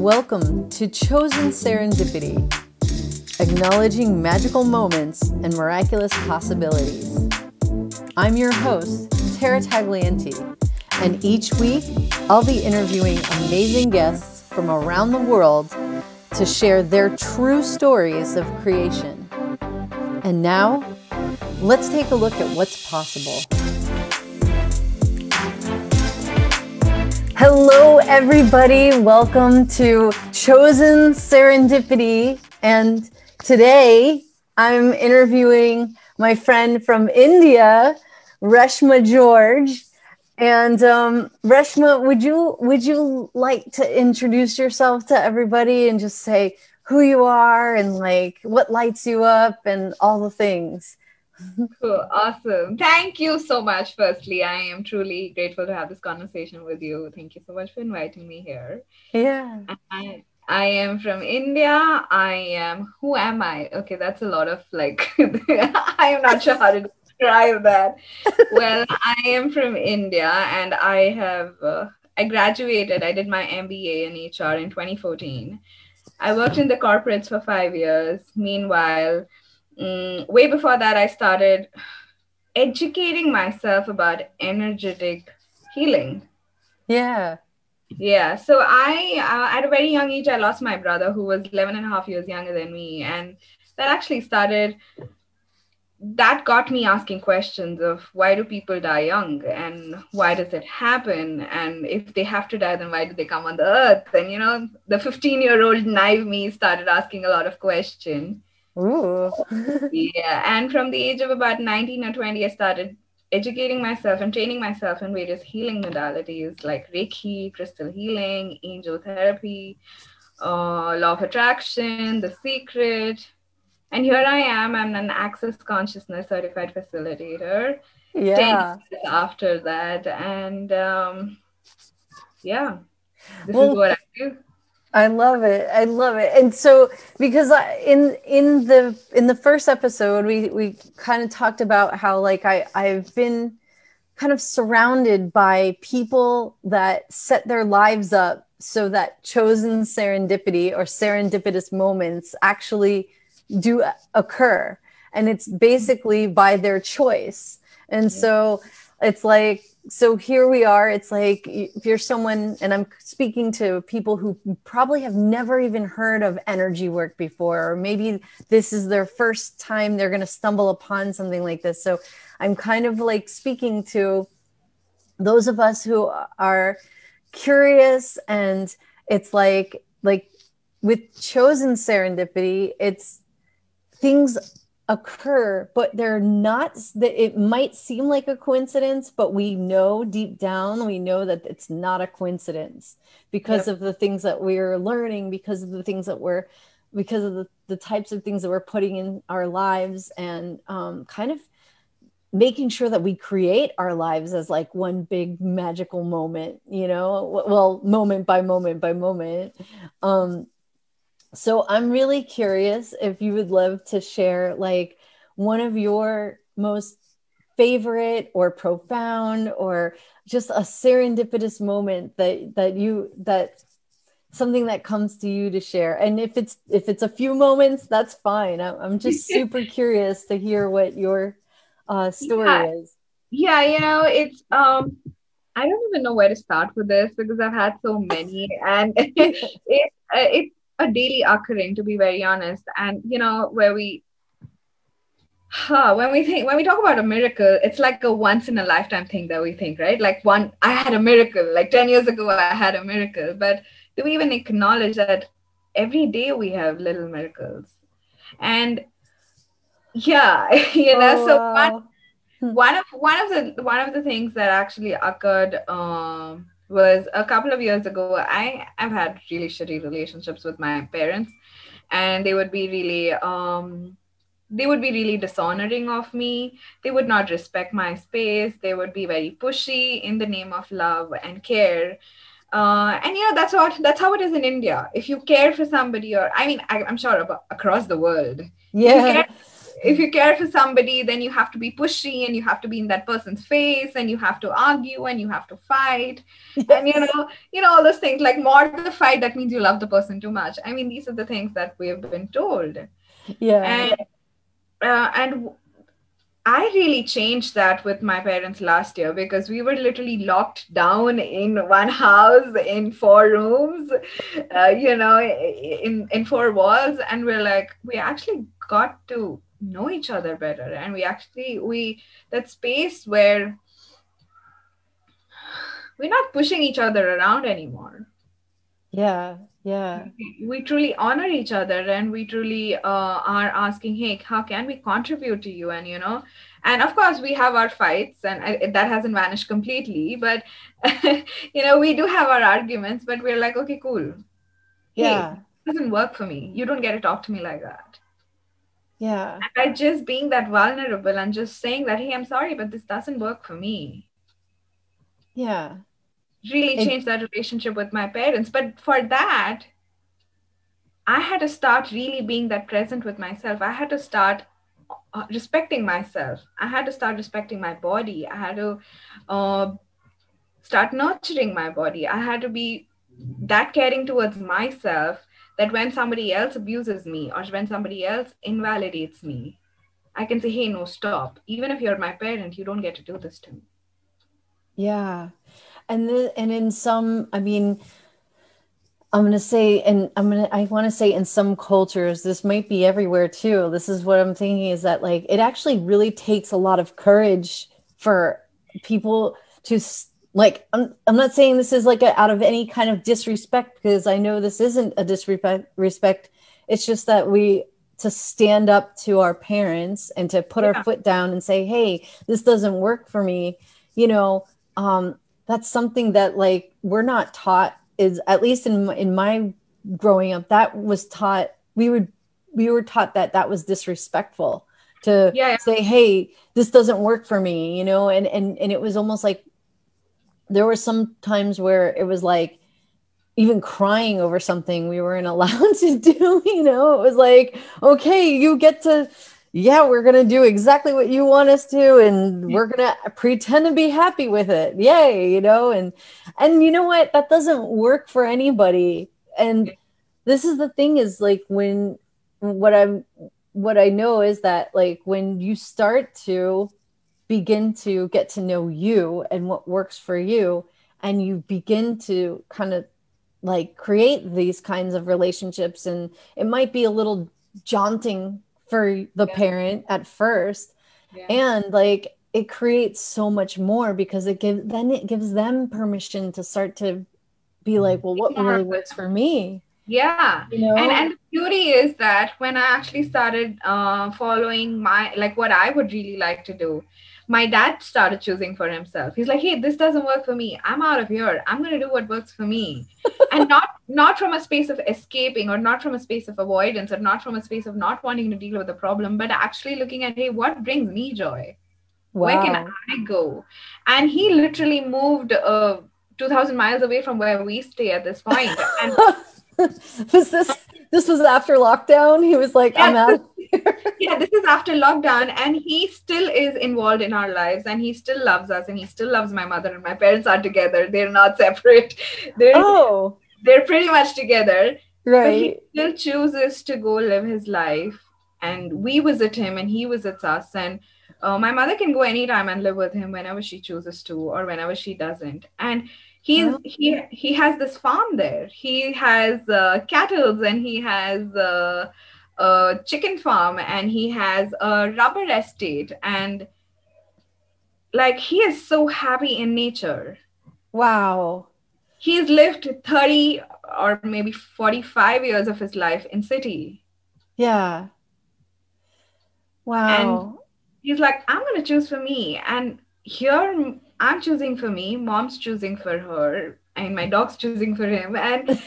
welcome to Chosen Serendipity, acknowledging magical moments and miraculous possibilities. I'm your host, Tara Taglienti, and each week I'll be interviewing amazing guests from around the world to share their true stories of creation. And now, let's take a look at what's possible. Hello, everybody. Welcome to Chosen Serendipity. And today I'm interviewing my friend from India, Reshma George. And um, Reshma, would you would you like to introduce yourself to everybody and just say who you are and like what lights you up and all the things? Cool. Awesome. Thank you so much. Firstly, I am truly grateful to have this conversation with you. Thank you so much for inviting me here. Yeah. I, I am from India. I am, who am I? Okay, that's a lot of like, I am not sure how to describe that. well, I am from India and I have, uh, I graduated, I did my MBA in HR in 2014. I worked in the corporates for five years. Meanwhile, um, way before that, I started educating myself about energetic healing. Yeah. Yeah. So I, uh, at a very young age, I lost my brother who was 11 and a half years younger than me. And that actually started, that got me asking questions of why do people die young and why does it happen? And if they have to die, then why do they come on the earth? And, you know, the 15 year old naive me started asking a lot of questions Ooh. yeah. And from the age of about 19 or 20, I started educating myself and training myself in various healing modalities like Reiki, crystal healing, angel therapy, uh, law of attraction, the secret. And here I am, I'm an access consciousness certified facilitator. Yeah. After that. And um, yeah, this Well, is what I do. I love it. I love it. And so because I, in in the in the first episode we we kind of talked about how like I I've been kind of surrounded by people that set their lives up so that chosen serendipity or serendipitous moments actually do occur and it's basically by their choice. And so it's like so here we are it's like if you're someone and i'm speaking to people who probably have never even heard of energy work before or maybe this is their first time they're going to stumble upon something like this. So i'm kind of like speaking to those of us who are curious and it's like like with chosen serendipity it's things occur but they're not that it might seem like a coincidence but we know deep down we know that it's not a coincidence because Yep. of the things that we're learning because of the things that we're because of the, the types of things that we're putting in our lives and um, kind of making sure that we create our lives as like one big magical moment you know well moment by moment by moment um so I'm really curious if you would love to share like one of your most favorite or profound or just a serendipitous moment that that you that something that comes to you to share. And if it's if it's a few moments that's fine. I'm, just super curious to hear what your uh, story Yeah. is. Yeah you know it's um i don't even know where to start with this because i've had so many and it's uh, it's a daily occurring to be very honest. And you know where we huh, when we think when we talk about a miracle it's like a once in a lifetime thing that we think right? Like one i had a miracle. Like 10 years ago i had a miracle. But do we even acknowledge that every day we have little miracles? And yeah you know Oh, so wow. one one of one of the one of the things that actually occurred um, was a couple of years ago i i've had really shitty relationships with my parents and they would be really um they would be really dishonoring of me. They would not respect my space. They would be very pushy in the name of love and care. Uh, and you know that's what that's how it is in india. If you care for somebody or i mean I, i'm sure about across the world. Yeah if you care for somebody then you have to be pushy and you have to be in that person's face and you have to argue and you have to fight yes. and you know you know all those things like more the fight that means you love the person too much i mean these are the things that we have been told yeah and uh, and I really changed that with my parents last year because we were literally locked down in one house in four rooms, uh, you know, in, in four walls. And we're like, we actually got to know each other better. And we actually, we, that space where we're not pushing each other around anymore. Yeah yeah. We truly honor each other and we truly uh, are asking hey how can we contribute to you? And you know and of course we have our fights and I, that hasn't vanished completely but you know we do have our arguments but we're like okay cool. Yeah. hey, doesn't work for me. You don't get to talk to me like that yeah and by just being that vulnerable and just saying that hey i'm sorry but this doesn't work for me yeah really changed that relationship with my parents. But for that, I had to start really being that present with myself. I had to start uh, respecting myself. I had to start respecting my body. I had to uh, start nurturing my body. I had to be that caring towards myself that when somebody else abuses me or when somebody else invalidates me, I can say, hey, no, stop. Even if you're my parent, you don't get to do this to me. Yeah and then and in some i mean i'm going to say and i'm going to i want to say in some cultures this might be everywhere too this is what i'm thinking is that like it actually really takes a lot of courage for people to like i'm, I'm not saying this is like a, out of any kind of disrespect because i know this isn't a disrespect respect it's just that we to stand up to our parents and to put yeah. our foot down and say hey this doesn't work for me you know um, that's something that like we're not taught is at least in in my growing up that was taught we would we were taught that that was disrespectful to yeah. say hey this doesn't work for me you know and and and it was almost like there were some times where it was like even crying over something we weren't allowed to do you know it was like okay you get to yeah, we're going to do exactly what you want us to and we're going to pretend to be happy with it. Yay, you know, and and you know what? That doesn't work for anybody. And this is the thing is like when what I'm what I know is that like when you start to begin to get to know you and what works for you and you begin to kind of like create these kinds of relationships and it might be a little jaunting for the yeah. parent at first yeah. and like it creates so much more because it gives then it gives them permission to start to be mm-hmm. like well what yeah. really works for me yeah you know? and and the beauty is that when i actually started uh, following my like what i would really like to do my dad started choosing for himself. He's like, hey, this doesn't work for me. I'm out of here. I'm going to do what works for me. and not not from a space of escaping or not from a space of avoidance or not from a space of not wanting to deal with the problem, but actually looking at, hey, what brings me joy? Wow. Where can I go? And he literally moved uh, 2,000 miles away from where we stay at this point. And was this this was after lockdown? He was like, yeah, I'm out yeah, this is after lockdown, and he still is involved in our lives, and he still loves us, and he still loves my mother, and my parents are together. They're not separate. They're oh. they're pretty much together. Right. he still chooses to go live his life, and we visit him, and he visits us, and. Uh, my mother can go anytime and live with him whenever she chooses to or whenever she doesn't and he's oh. he he has this farm there. He has uh, cattle and he has uh, a chicken farm and he has a rubber estate and like he is so happy in nature. Wow. He's lived 30 or maybe 45 years of his life in city. Yeah. Wow. And he's like i'm going to choose for me. And here i'm choosing for me mom's choosing for her and my dog's choosing for him and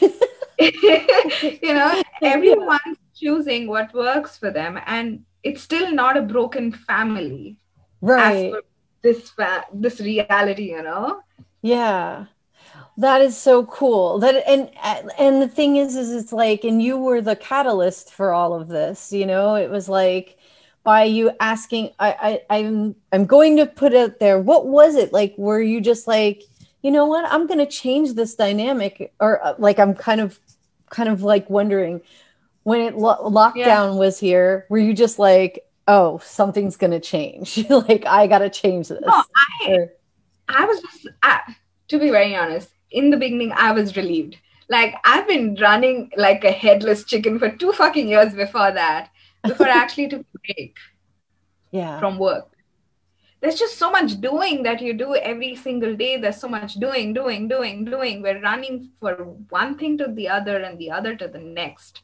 you know everyone's choosing what works for them and it's still not a broken family. Right. this fa- this reality you know? Yeah. That is so cool. That and and the thing is is it's like and you were the catalyst for all of this you know? It was like by you asking I, I i'm i'm going to put it there. What was it? Like were you just like you know what? I'm going to change this dynamic or uh, like i'm kind of kind of like wondering when it lo- lockdown yeah. was here were you just like oh something's going to change? Like i got to change this. No, I, or, I was just I, to be very honest in the beginning i was relieved. Like i've been running like a headless chicken for two fucking years before that before actually to break yeah. from work. There's just so much doing that you do every single day. There's so much doing doing doing doing. We're running for one thing to the other and the other to the next.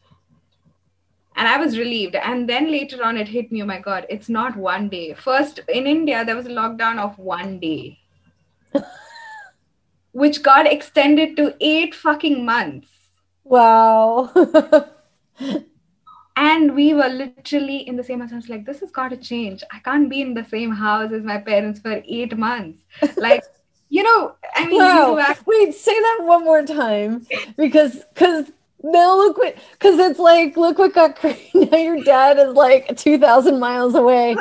And i was relieved. And then later on it hit me oh my god it's not one day. First in india there was a lockdown of one day which got extended to eight fucking months. Wow and we were literally in the same house. I was like, this has got to change. I can't be in the same house as my parents for eight months. Like, you know, I mean, wow. act- wait, say that one more time because because now look what because it's like look what got crazy. Now your dad is like two thousand miles away,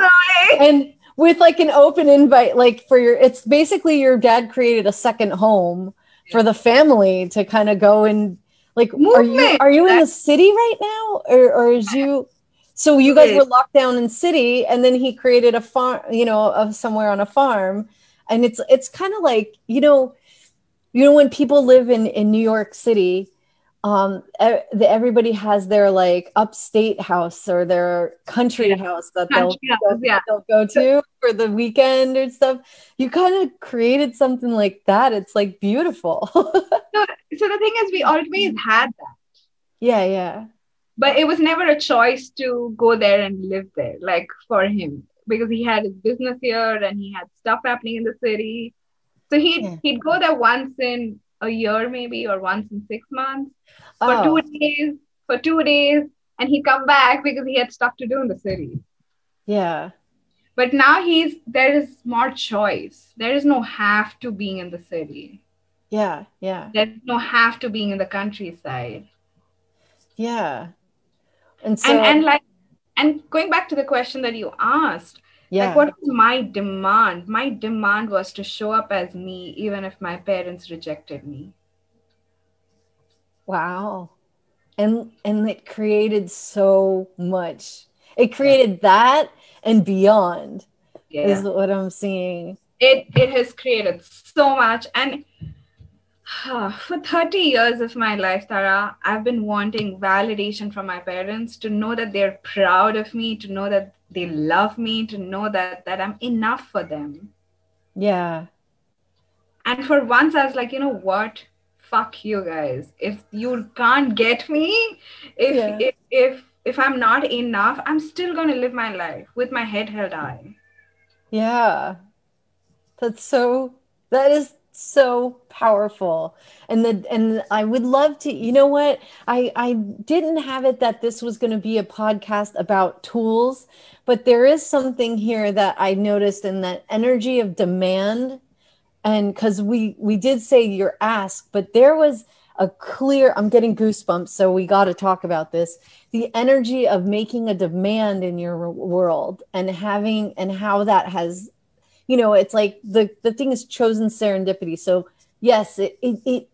and with like an open invite, like for your, it's basically your dad created a second home for the family to kind of go and like, Movement. are you are you in the city right now, or or is you? So you guys were locked down in city, and then he created a farm, you know, of somewhere on a farm, and it's it's kind of like you know, you know when people live in in New York City, um everybody has their like upstate house or their country yeah. house that they'll, yeah. they'll go to for the weekend or stuff. You kind of created something like that. It's like beautiful. So, so the thing is we always had that. Yeah yeah. But it was never a choice to go there and live there like for him. Because he had his business here and he had stuff happening in the city. So he'd yeah. he'd go there once in a year maybe or once in six months for oh. two days for two days and he'd come back because he had stuff to do in the city. Yeah. But now he's there is more choice. There is no have to being in the city. Yeah yeah. There's no have to being in the countryside. Yeah. And so and, and like and going back to the question that you asked yeah. Like, what was my demand? My demand was to show up as me, even if my parents rejected me. Wow. And and it created so much. It created that and beyond. Yeah. Is what I'm seeing. It it has created so much. And for 30 years of my life, Tara, I've been wanting validation from my parents to know that they're proud of me, to know that they love me, to know that that I'm enough for them. Yeah. And for once, I was like, you know what? Fuck you guys. If you can't get me, if yeah. if, if if I'm not enough, I'm still gonna live my life with my head held high. Yeah. That's so that is so powerful. And the and i would love to you know what? I i didn't have it that this was going to be a podcast about tools but there is something here that i noticed in that energy of demand. And because we we did say your ask but there was a clear i'm getting goosebumps so we got to talk about this. The energy of making a demand in your world and having and how that has you know it's like the the thing is chosen serendipity. So yes it it it,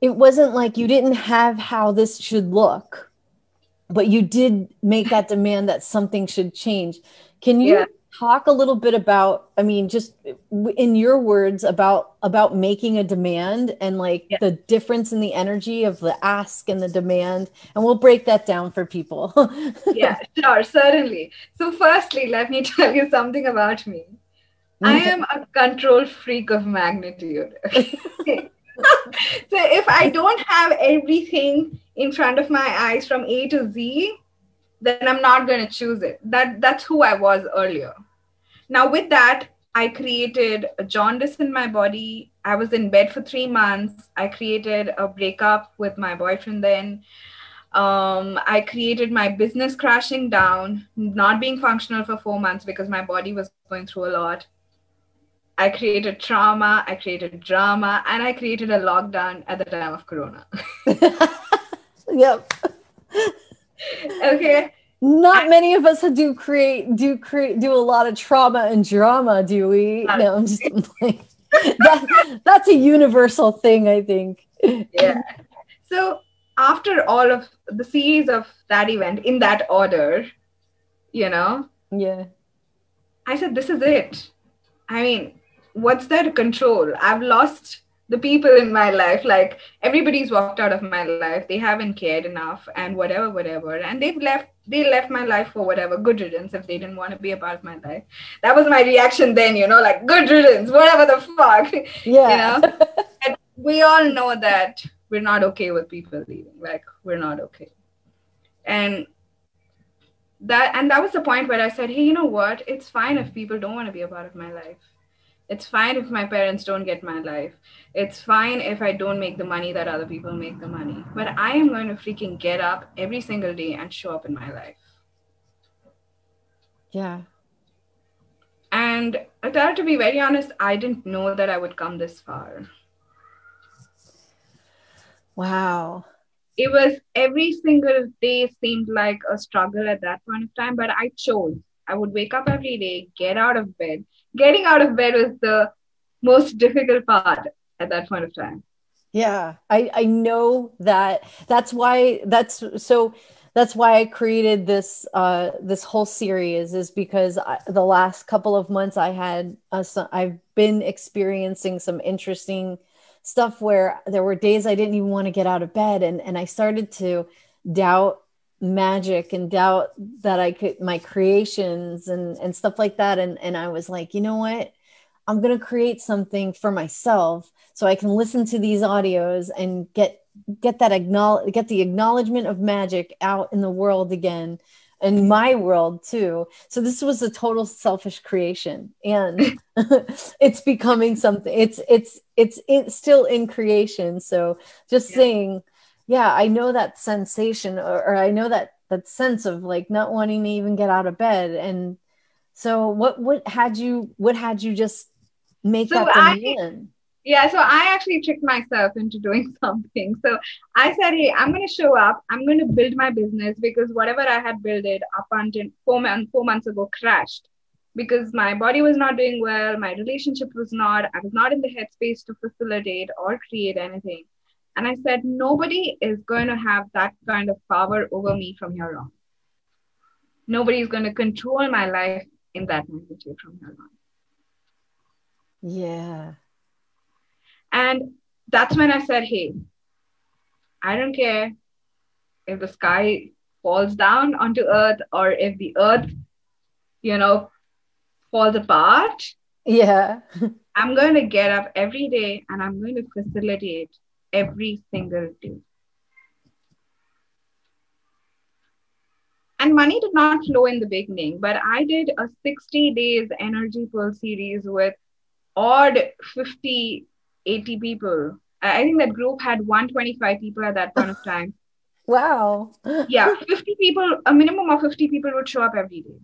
it wasn't like you didn't have how this should look but you did make that demand that something should change. Can you yeah. talk a little bit about i mean just in your words about about making a demand and like yeah. the difference in the energy of the ask and the demand? And we'll break that down for people. Yeah sure certainly. So firstly let me tell you something about me I am a control freak of magnitude. so if I don't have everything in front of my eyes from A to Z, then I'm not going to choose it. That that's who I was earlier. Now with that, I created a jaundice in my body. I was in bed for three months. I created a breakup with my boyfriend then. Um, I created my business crashing down, not being functional for four months because my body was going through a lot. I created trauma, I created drama, and I created a lockdown at the time of Corona. yep. okay. not many of us do create do create do a lot of trauma and drama do we? No i'm just like that, that's a universal thing i think. Yeah. So after all of the series of that event in that order you know? Yeah. I said this is it. I mean what's to control? I've lost the people in my life. Like everybody's walked out of my life. They haven't cared enough and whatever whatever. And they've left they left my life for whatever good riddance if they didn't want to be a part of my life. That was my reaction then you know like good riddance whatever the fuck. Yeah. you know we all know that we're not okay with people leaving. Like we're not okay. And that and that was the point where i said hey you know what? It's fine if people don't want to be a part of my life it's fine if my parents don't get my life. It's fine if I don't make the money that other people make the money. But I am going to freaking get up every single day and show up in my life. Yeah. And to be very honest, I didn't know that I would come this far. Wow. It was every single day seemed like a struggle at that point of time, but I chose. I would wake up every day, get out of bed, getting out of bed was the most difficult part at that point of time. Yeah i i know that. That's why that's so that's why i created this uh this whole series is because I, the last couple of months i had some, i've been experiencing some interesting stuff where there were days i didn't even want to get out of bed and and i started to doubt magic and doubt that I could my creations and and stuff like that and and I was like, you know what? I'm going to create something for myself so I can listen to these audios and get get that acknowledge get the acknowledgement of magic out in the world again in my world too. So this was a total selfish creation and it's becoming something it's it's it's it's still in creation. So just yeah. saying yeah i know that sensation or, or, i know that that sense of like not wanting to even get out of bed. And so what what had you what had you just make so that demand? I, yeah so i actually tricked myself into doing something. So i said hey i'm going to show up. I'm going to build my business because whatever i had built it up until four four months ago crashed because my body was not doing well. My relationship was not i was not in the headspace to facilitate or create anything and I said, nobody is going to have that kind of power over me from here on. Nobody is going to control my life in that magnitude from here on. Yeah. And that's when I said, hey, I don't care if the sky falls down onto earth or if the earth, you know, falls apart. Yeah. I'm going to get up every day and I'm going to facilitate every single day. And money did not flow in the beginning, but I did a 60 days energy pull series with odd 50, 80 people. I think that group had 125 people at that point of time. Wow. yeah, 50 people, a minimum of 50 people would show up every day.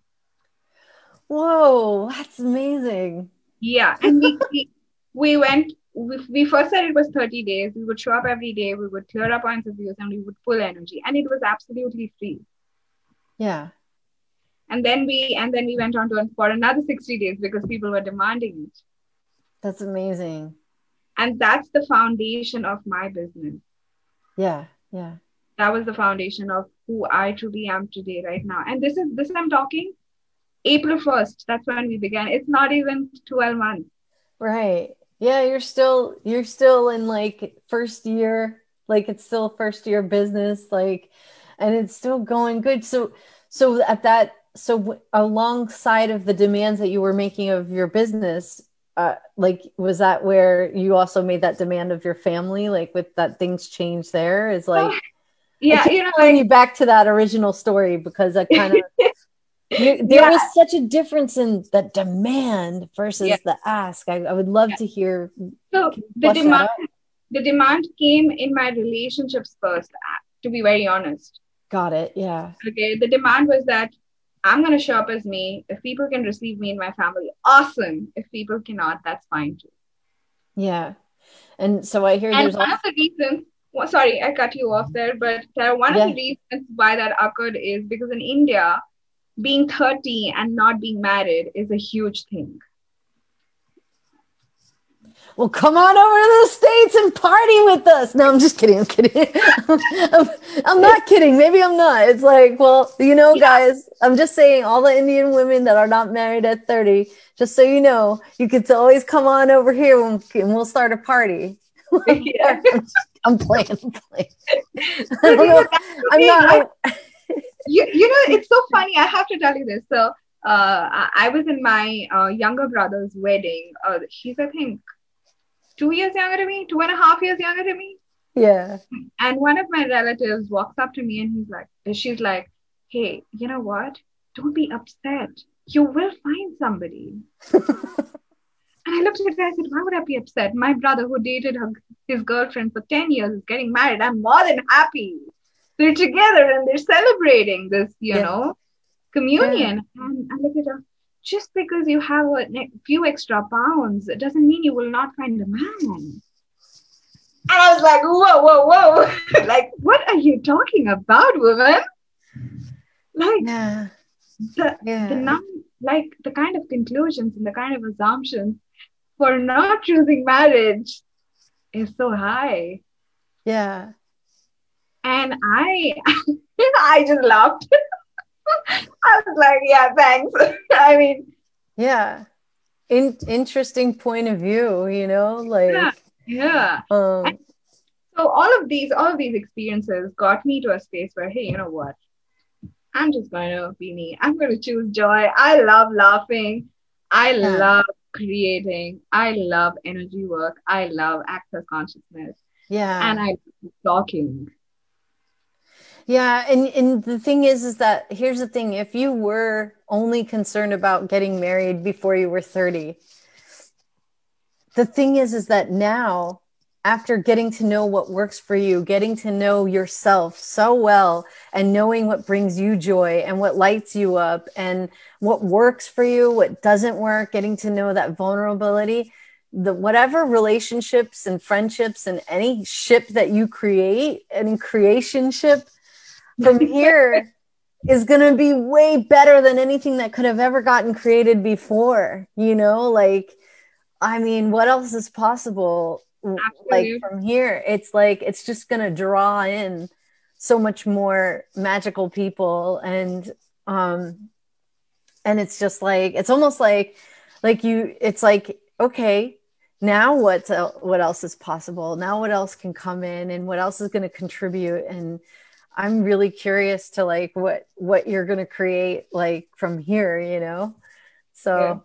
Whoa, that's amazing. Yeah. And we, we, we went we, we first said it was 30 days. We would show up every day, we would clear our points of views, and we would pull energy. And it was absolutely free. Yeah. And then we and then we went on to for another 60 days because people were demanding it. That's amazing. And that's the foundation of my business. Yeah, yeah. That was the foundation of who I truly am today, right now. And this is this I'm talking April 1st. That's when we began. It's not even 12 months. Right yeah you're still you're still in like first year like it's still first year business like and it's still going good. So so at that so alongside of the demands that you were making of your business uh, like was that where you also made that demand of your family? Like with that things change there is like yeah you know like, you back to that original story because I kind of there yeah. was such a difference in the demand versus yeah. the ask. I, I, would love yeah. to hear. So the demand, the demand came in my relationships first. To be very honest. Got it. Yeah. Okay. The demand was that I'm gonna show up as me. If people can receive me in my family, awesome. If people cannot, that's fine too. Yeah. And so I hear and there's one also- of the reasons well, sorry, I cut you off there, but uh, one of the reasons why that occurred is because in India, being 30 and not being married is a huge thing. Well, come on over to the States and party with us. No, I'm just kidding. I'm kidding. I'm, I'm, not kidding. Maybe I'm not. It's like, well, you know, yeah. guys, I'm just saying all the Indian women that are not married at 30, just so you know, you could always come on over here and we'll start a party. Yeah. I'm playing. I'm playing. I don't. I'm not. I, you, you know, it's so funny. I have to tell you this. So, uh, I was in my uh, younger brother's wedding. Uh, he's, I think, two years younger than me, two and a half years younger than me. Yeah. And one of my relatives walks up to me and he's like, she's like, hey, you know what? Don't be upset. You will find somebody. And I looked at her I said, Why would I be upset? My brother, who dated her, his girlfriend for 10 years, is getting married. I'm more than happy. They're together and they're celebrating this, you yeah. know, communion. Yeah. And I look at her, just because you have a few extra pounds, it doesn't mean you will not find a man. And I was like, whoa, whoa, whoa. like, what are you talking about, woman? Like, yeah. the, yeah. the num- like the kind of conclusions and the kind of assumptions for not choosing marriage is so high. Yeah. And I I just laughed. I was like, yeah, thanks. I mean, yeah. In- interesting point of view, you know, like yeah. yeah. Um, so all of these, all of these experiences got me to a space where, hey, you know what? I'm just going to be me. I'm going to choose joy. I love laughing. I yeah. love creating. I love energy work. I love access consciousness. Yeah. And I love talking. Yeah, and and the thing is is that here's the thing, if you were only concerned about getting married before you were 30, the thing is is that now after getting to know what works for you, getting to know yourself so well, and knowing what brings you joy and what lights you up and what works for you, what doesn't work, getting to know that vulnerability, the whatever relationships and friendships and any ship that you create, any creation ship from here is going to be way better than anything that could have ever gotten created before, you know, like I mean, what else is possible? Absolutely. like from here it's like it's just going to draw in so much more magical people and um and it's just like it's almost like like you it's like okay now what what else is possible now what else can come in and what else is going to contribute and i'm really curious to like what what you're going to create like from here you know so yeah.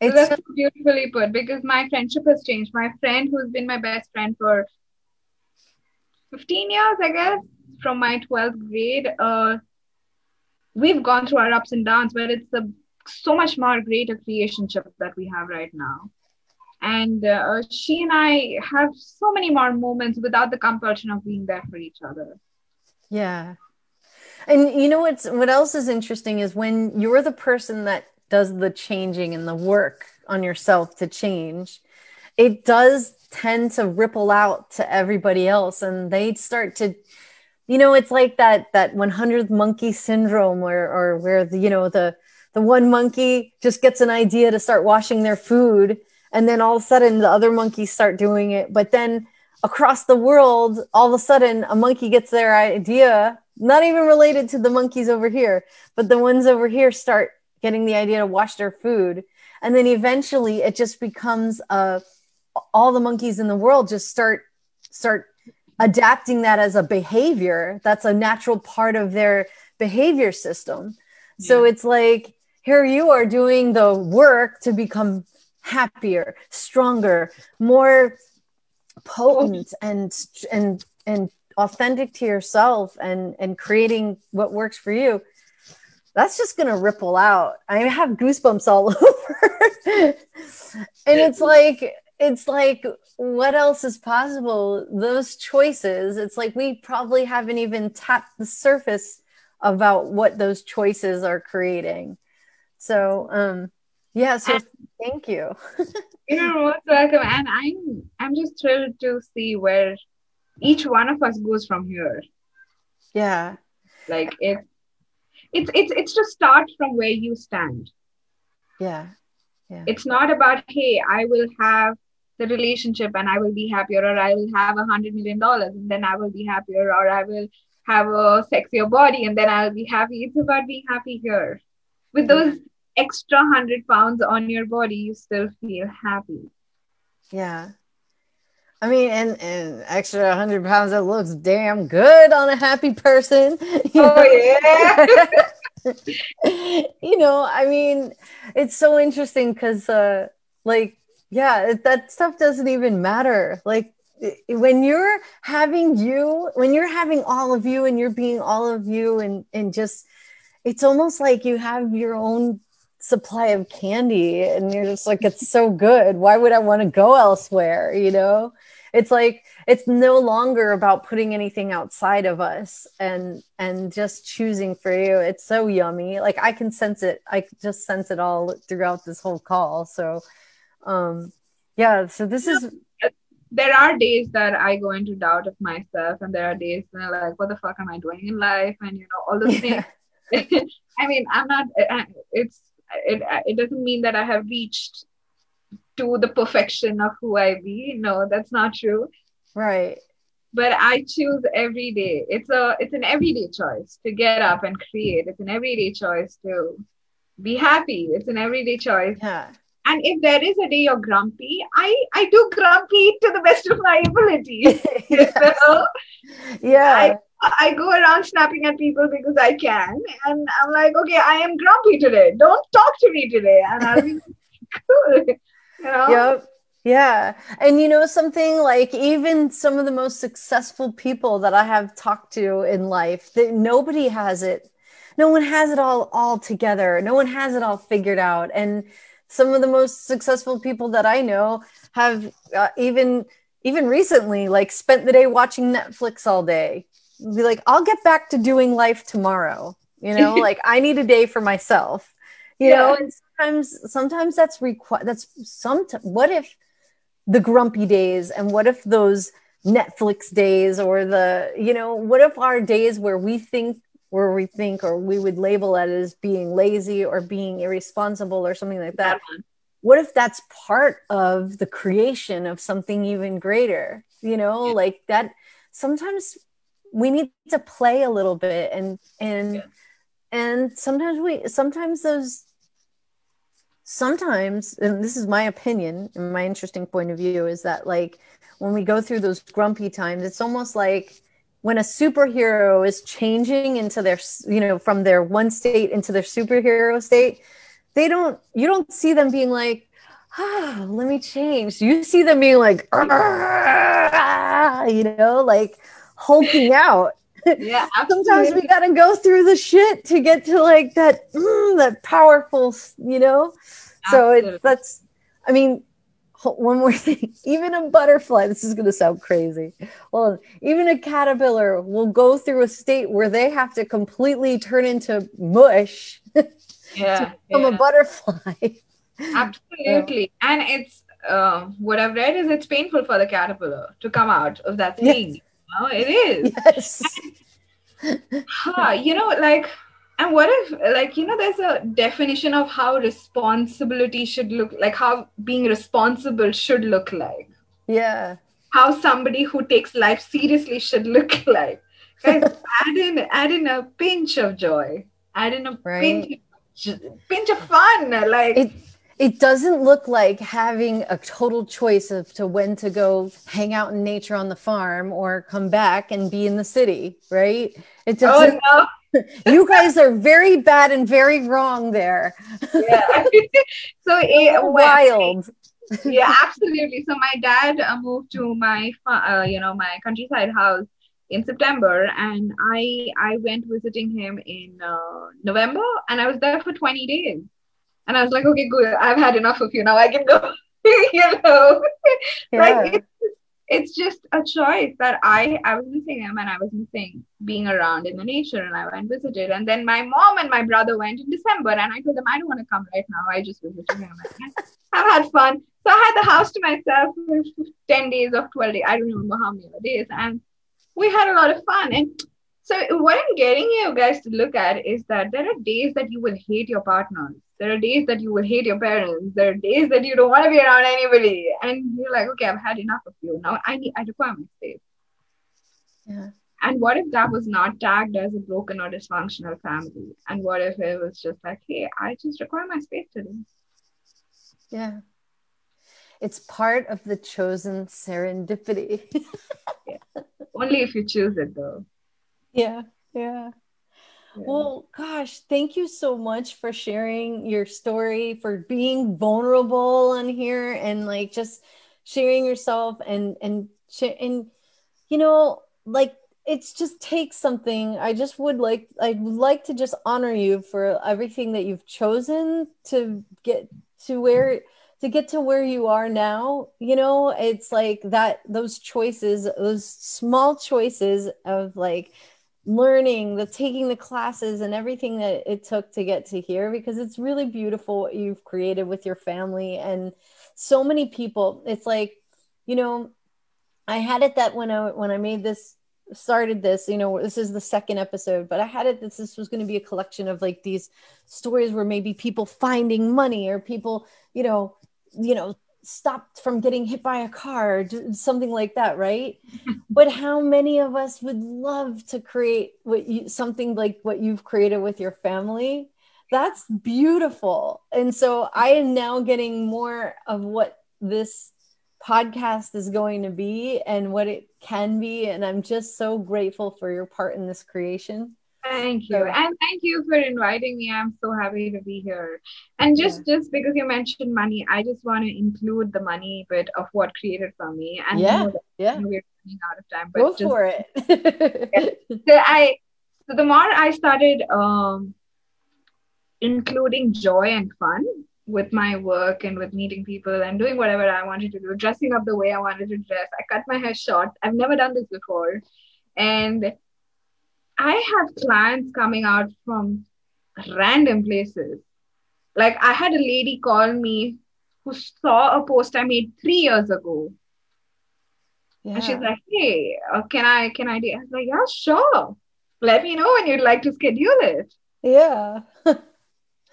It's so that's beautifully put because my friendship has changed. My friend who's been my best friend for 15 years, I guess, from my 12th grade, uh, we've gone through our ups and downs, but it's a so much more greater creationship that we have right now. And uh, she and I have so many more moments without the compulsion of being there for each other. Yeah. And you know what's what else is interesting is when you're the person that does the changing and the work on yourself to change, it does tend to ripple out to everybody else and they start to you know it's like that that 100th monkey syndrome where or where the you know the the one monkey just gets an idea to start washing their food and then all of a sudden the other monkeys start doing it but then across the world all of a sudden a monkey gets their idea not even related to the monkeys over here but the ones over here start getting the idea to wash their food. And then eventually it just becomes uh, all the monkeys in the world just start start adapting that as a behavior. That's a natural part of their behavior system. Yeah. so it's like here you are doing the work to become happier stronger more potent and and and authentic to yourself and and creating what works for you that's just going to ripple out. I have goosebumps all over. and it's like, it's like, what else is possible? Those choices, it's like we probably haven't even tapped the surface about what those choices are creating. So, um, yeah, so thank you. You're most welcome. And I'm I'm just thrilled to see where each one of us goes from here. Yeah. Like it's it's it's it's to start from where you stand. Yeah. Yeah. It's not about, hey, I will have the relationship and I will be happier, or I will have a hundred million dollars and then I will be happier, or I will have a sexier body and then I'll be happy. It's about being happy here. With those extra hundred pounds on your body, you still feel happy. Yeah. I mean, and, and extra 100 pounds that looks damn good on a happy person. You oh, know? yeah. you know, I mean, it's so interesting because, uh, like, yeah, that stuff doesn't even matter. Like, when you're having you, when you're having all of you and you're being all of you, and, and just, it's almost like you have your own supply of candy and you're just like it's so good. Why would i want to go elsewhere? You know? It's like it's no longer about putting anything outside of us and and just choosing for you. It's so yummy. Like i can sense it. I just sense it all throughout this whole call. So um yeah so this is there are days that i go into doubt of myself and there are days when i'm like what the fuck am i doing in life? And you know all those things. I mean i'm not it's it, it doesn't mean that i have reached to the perfection of who I be. No, that's not true. Right. But I choose every day. It's a it's an everyday choice to get up and create. It's an everyday choice to be happy. It's an everyday choice. Yeah. And if there is a day you're grumpy, I I do grumpy to the best of my ability. so, yeah. I, I go around snapping at people because I can. And I'm like, okay, I am grumpy today. Don't talk to me today. And I'll be cool. You know? Yep. Yeah. And you know something like even some of the most successful people that I have talked to in life, that nobody has it. No one has it all all together. No one has it all figured out. And some of the most successful people that I know have uh, even even recently like spent the day watching Netflix all day. Be like, I'll get back to doing life tomorrow. You know, like I need a day for myself. You yeah. know, and sometimes sometimes that's required that's some what if the grumpy days and what if those netflix days or the you know what if our days where we think where we think or we would label it as being lazy or being irresponsible or something like that what if that's part of the creation of something even greater you know yeah. like that sometimes we need to play a little bit and and yeah. and sometimes we sometimes those sometimes and this is my opinion and my interesting point of view is that like when we go through those grumpy times it's almost like when a superhero is changing into their you know from their one state into their superhero state they don't you don't see them being like ah let me change you see them being like you know like hulking out. Yeah sometimes we got to go through the shit to get to like that mm, that powerful you know? So it's that's i mean one more thing. Even a butterfly this is going to sound crazy. Well even a caterpillar will go through a state where they have to completely turn into mush yeah to become yeah. a butterfly. Absolutely. Yeah. and it's uh, what i've read is it's painful for the caterpillar to come out of that thing. yes. Oh, it is. Yes. huh, you know, like, and what if, like, you know, there's a definition of how responsibility should look like, how being responsible should look like. Yeah. How somebody who takes life seriously should look like. Guys, add in, add in a pinch of joy, add in a right. pinch, pinch of fun. Like, it, it doesn't look like having a total choice of to when to go hang out in nature on the farm or come back and be in the city, right? It oh, doesn't. Oh, no. you guys are very bad and very wrong there. Yeah. so it, wild. yeah, absolutely. So my dad uh, moved to my, uh, you know, my countryside house in September, and I I went visiting him in uh, November, and I was there for twenty days. And I was like, okay, good. I've had enough of you. Now I can go. you know, yeah. like it's, it's just a choice that I I was missing him and I was missing being around in the nature and I went visited. And then my mom and my brother went in December and I told them I don't want to come right now. I just visited him. I've had fun. So I had the house to myself for 10 days of 12 days. I don't remember how many days. And we had a lot of fun. And so what I'm getting you guys to look at is that there are days that you will hate your partners. There are days that you will hate your parents. There are days that you don't want to be around anybody. And you're like, okay, I've had enough of you. Now I need I require my space. Yeah. And what if that was not tagged as a broken or dysfunctional family? And what if it was just like, hey, I just require my space today? Yeah. It's part of the chosen serendipity. yeah. Only if you choose it, though. Yeah. Yeah. Well, gosh, thank you so much for sharing your story, for being vulnerable on here and like just sharing yourself and and and you know, like it's just takes something. I just would like I'd like to just honor you for everything that you've chosen to get to where to get to where you are now you know it's like that those choices those small choices of like learning the taking the classes and everything that it took to get to here because it's really beautiful what you've created with your family and so many people. It's like you know i had it that when i when i made this started this you know this is the second episode but i had it that this was going to be a collection of like these stories where maybe people finding money or people you know you know stopped from getting hit by a car something like that right? But how many of us would love to create what you something like what you've created with your family? That's beautiful. And so i am now getting more of what this podcast is going to be and what it can be. And i'm just so grateful for your part in this creation Thank you. And thank you for inviting me. I'm so happy to be here. And just yeah. just because you mentioned money, I just want to include the money bit of what created for me. And yeah, yeah. we're running out of time. But Go just, for it. so I so the more I started um including joy and fun with my work and with meeting people and doing whatever I wanted to do, dressing up the way I wanted to dress. I cut my hair short. I've never done this before. And I have clients coming out from random places. Like I had a lady call me who saw a post I made three years ago. Yeah. And she's like, "Hey, uh, can I can I do?" I was like, "Yeah, sure. Let me know when you'd like to schedule it." Yeah.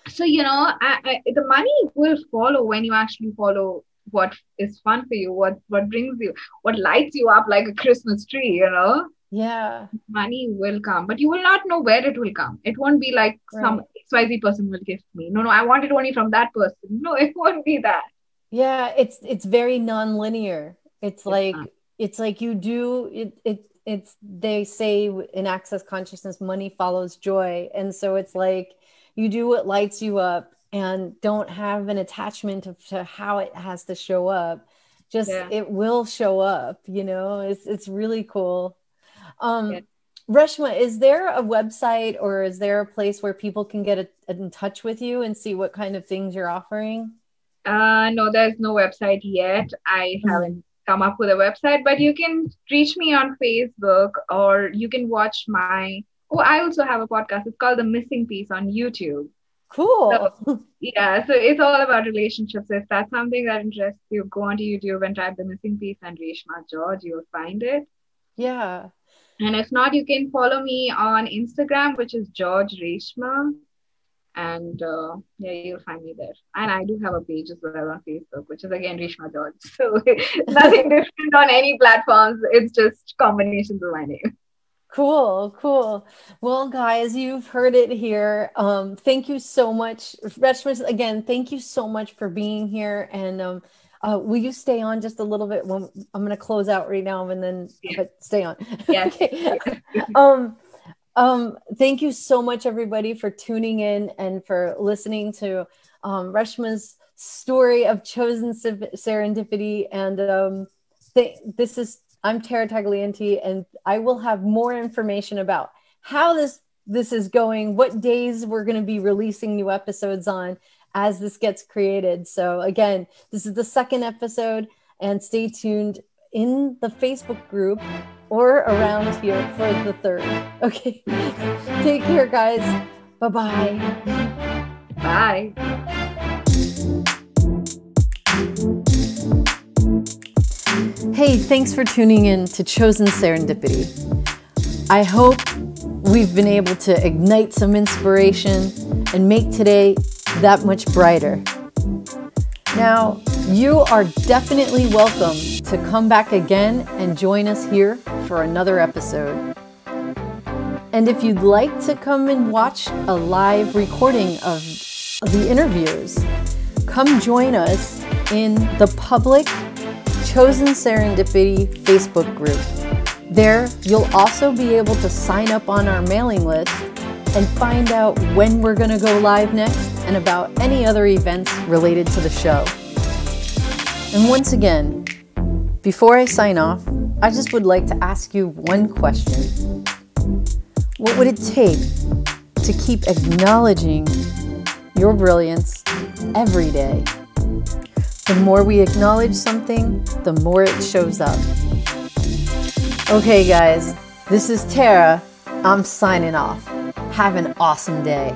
so you know, I, I, the money will follow when you actually follow what is fun for you, what what brings you, what lights you up like a Christmas tree. You know yeah. Money will come but you will not know where it will come. It won't be like right. some xyz person will gift me. No no i want it only from that person. No it won't be that. Yeah it's it's very non-linear. It's, it's like not. it's like you do it it it's they say in access consciousness money follows joy. And so it's like you do what lights you up and don't have an attachment to, to how it has to show up. Just yeah. it will show up you know? It's it's really cool um, yeah. Reshma, is there a website or is there a place where people can get a, in touch with you and see what kind of things you're offering? Uh, no, there's no website yet. I mm-hmm. haven't come up with a website, but you can reach me on Facebook or you can watch my. Oh, I also have a podcast. It's called The Missing Piece on YouTube. Cool. So, yeah, so it's all about relationships. If that's something that interests you, go onto YouTube and type The Missing Piece and Reshma George. You'll find it. Yeah. And if not, you can follow me on Instagram, which is George Reshma. And uh, yeah, you'll find me there. And I do have a page as well on Facebook, which is again Reshma George. So nothing different on any platforms. It's just combinations of my name. Cool, cool. Well, guys, you've heard it here. Um, thank you so much, Reshma. Again, thank you so much for being here. And um, uh, will you stay on just a little bit? When I'm going to close out right now, and then yeah. but stay on. Yeah. okay. um, um, thank you so much, everybody, for tuning in and for listening to um, Reshma's story of chosen serendipity. And um, th- this is I'm Tara Taglienti, and I will have more information about how this this is going, what days we're going to be releasing new episodes on, as this gets created. So, again, this is the second episode, and stay tuned in the Facebook group or around here for the third. Okay. Take care, guys. Bye-bye. Bye. Hey, thanks for tuning in to Chosen Serendipity. I hope we've been able to ignite some inspiration and make today that much brighter. Now, you are definitely welcome to come back again and join us here for another episode. And if you'd like to come and watch a live recording of the interviews, come join us in the public Chosen Serendipity Facebook group. There, you'll also be able to sign up on our mailing list and find out when we're going to go live next and about any other events related to the show. And once again, before I sign off, I just would like to ask you one question. What would it take to keep acknowledging your brilliance every day? The more we acknowledge something, the more it shows up. Okay, guys, this is Tara. I'm signing off. Have an awesome day.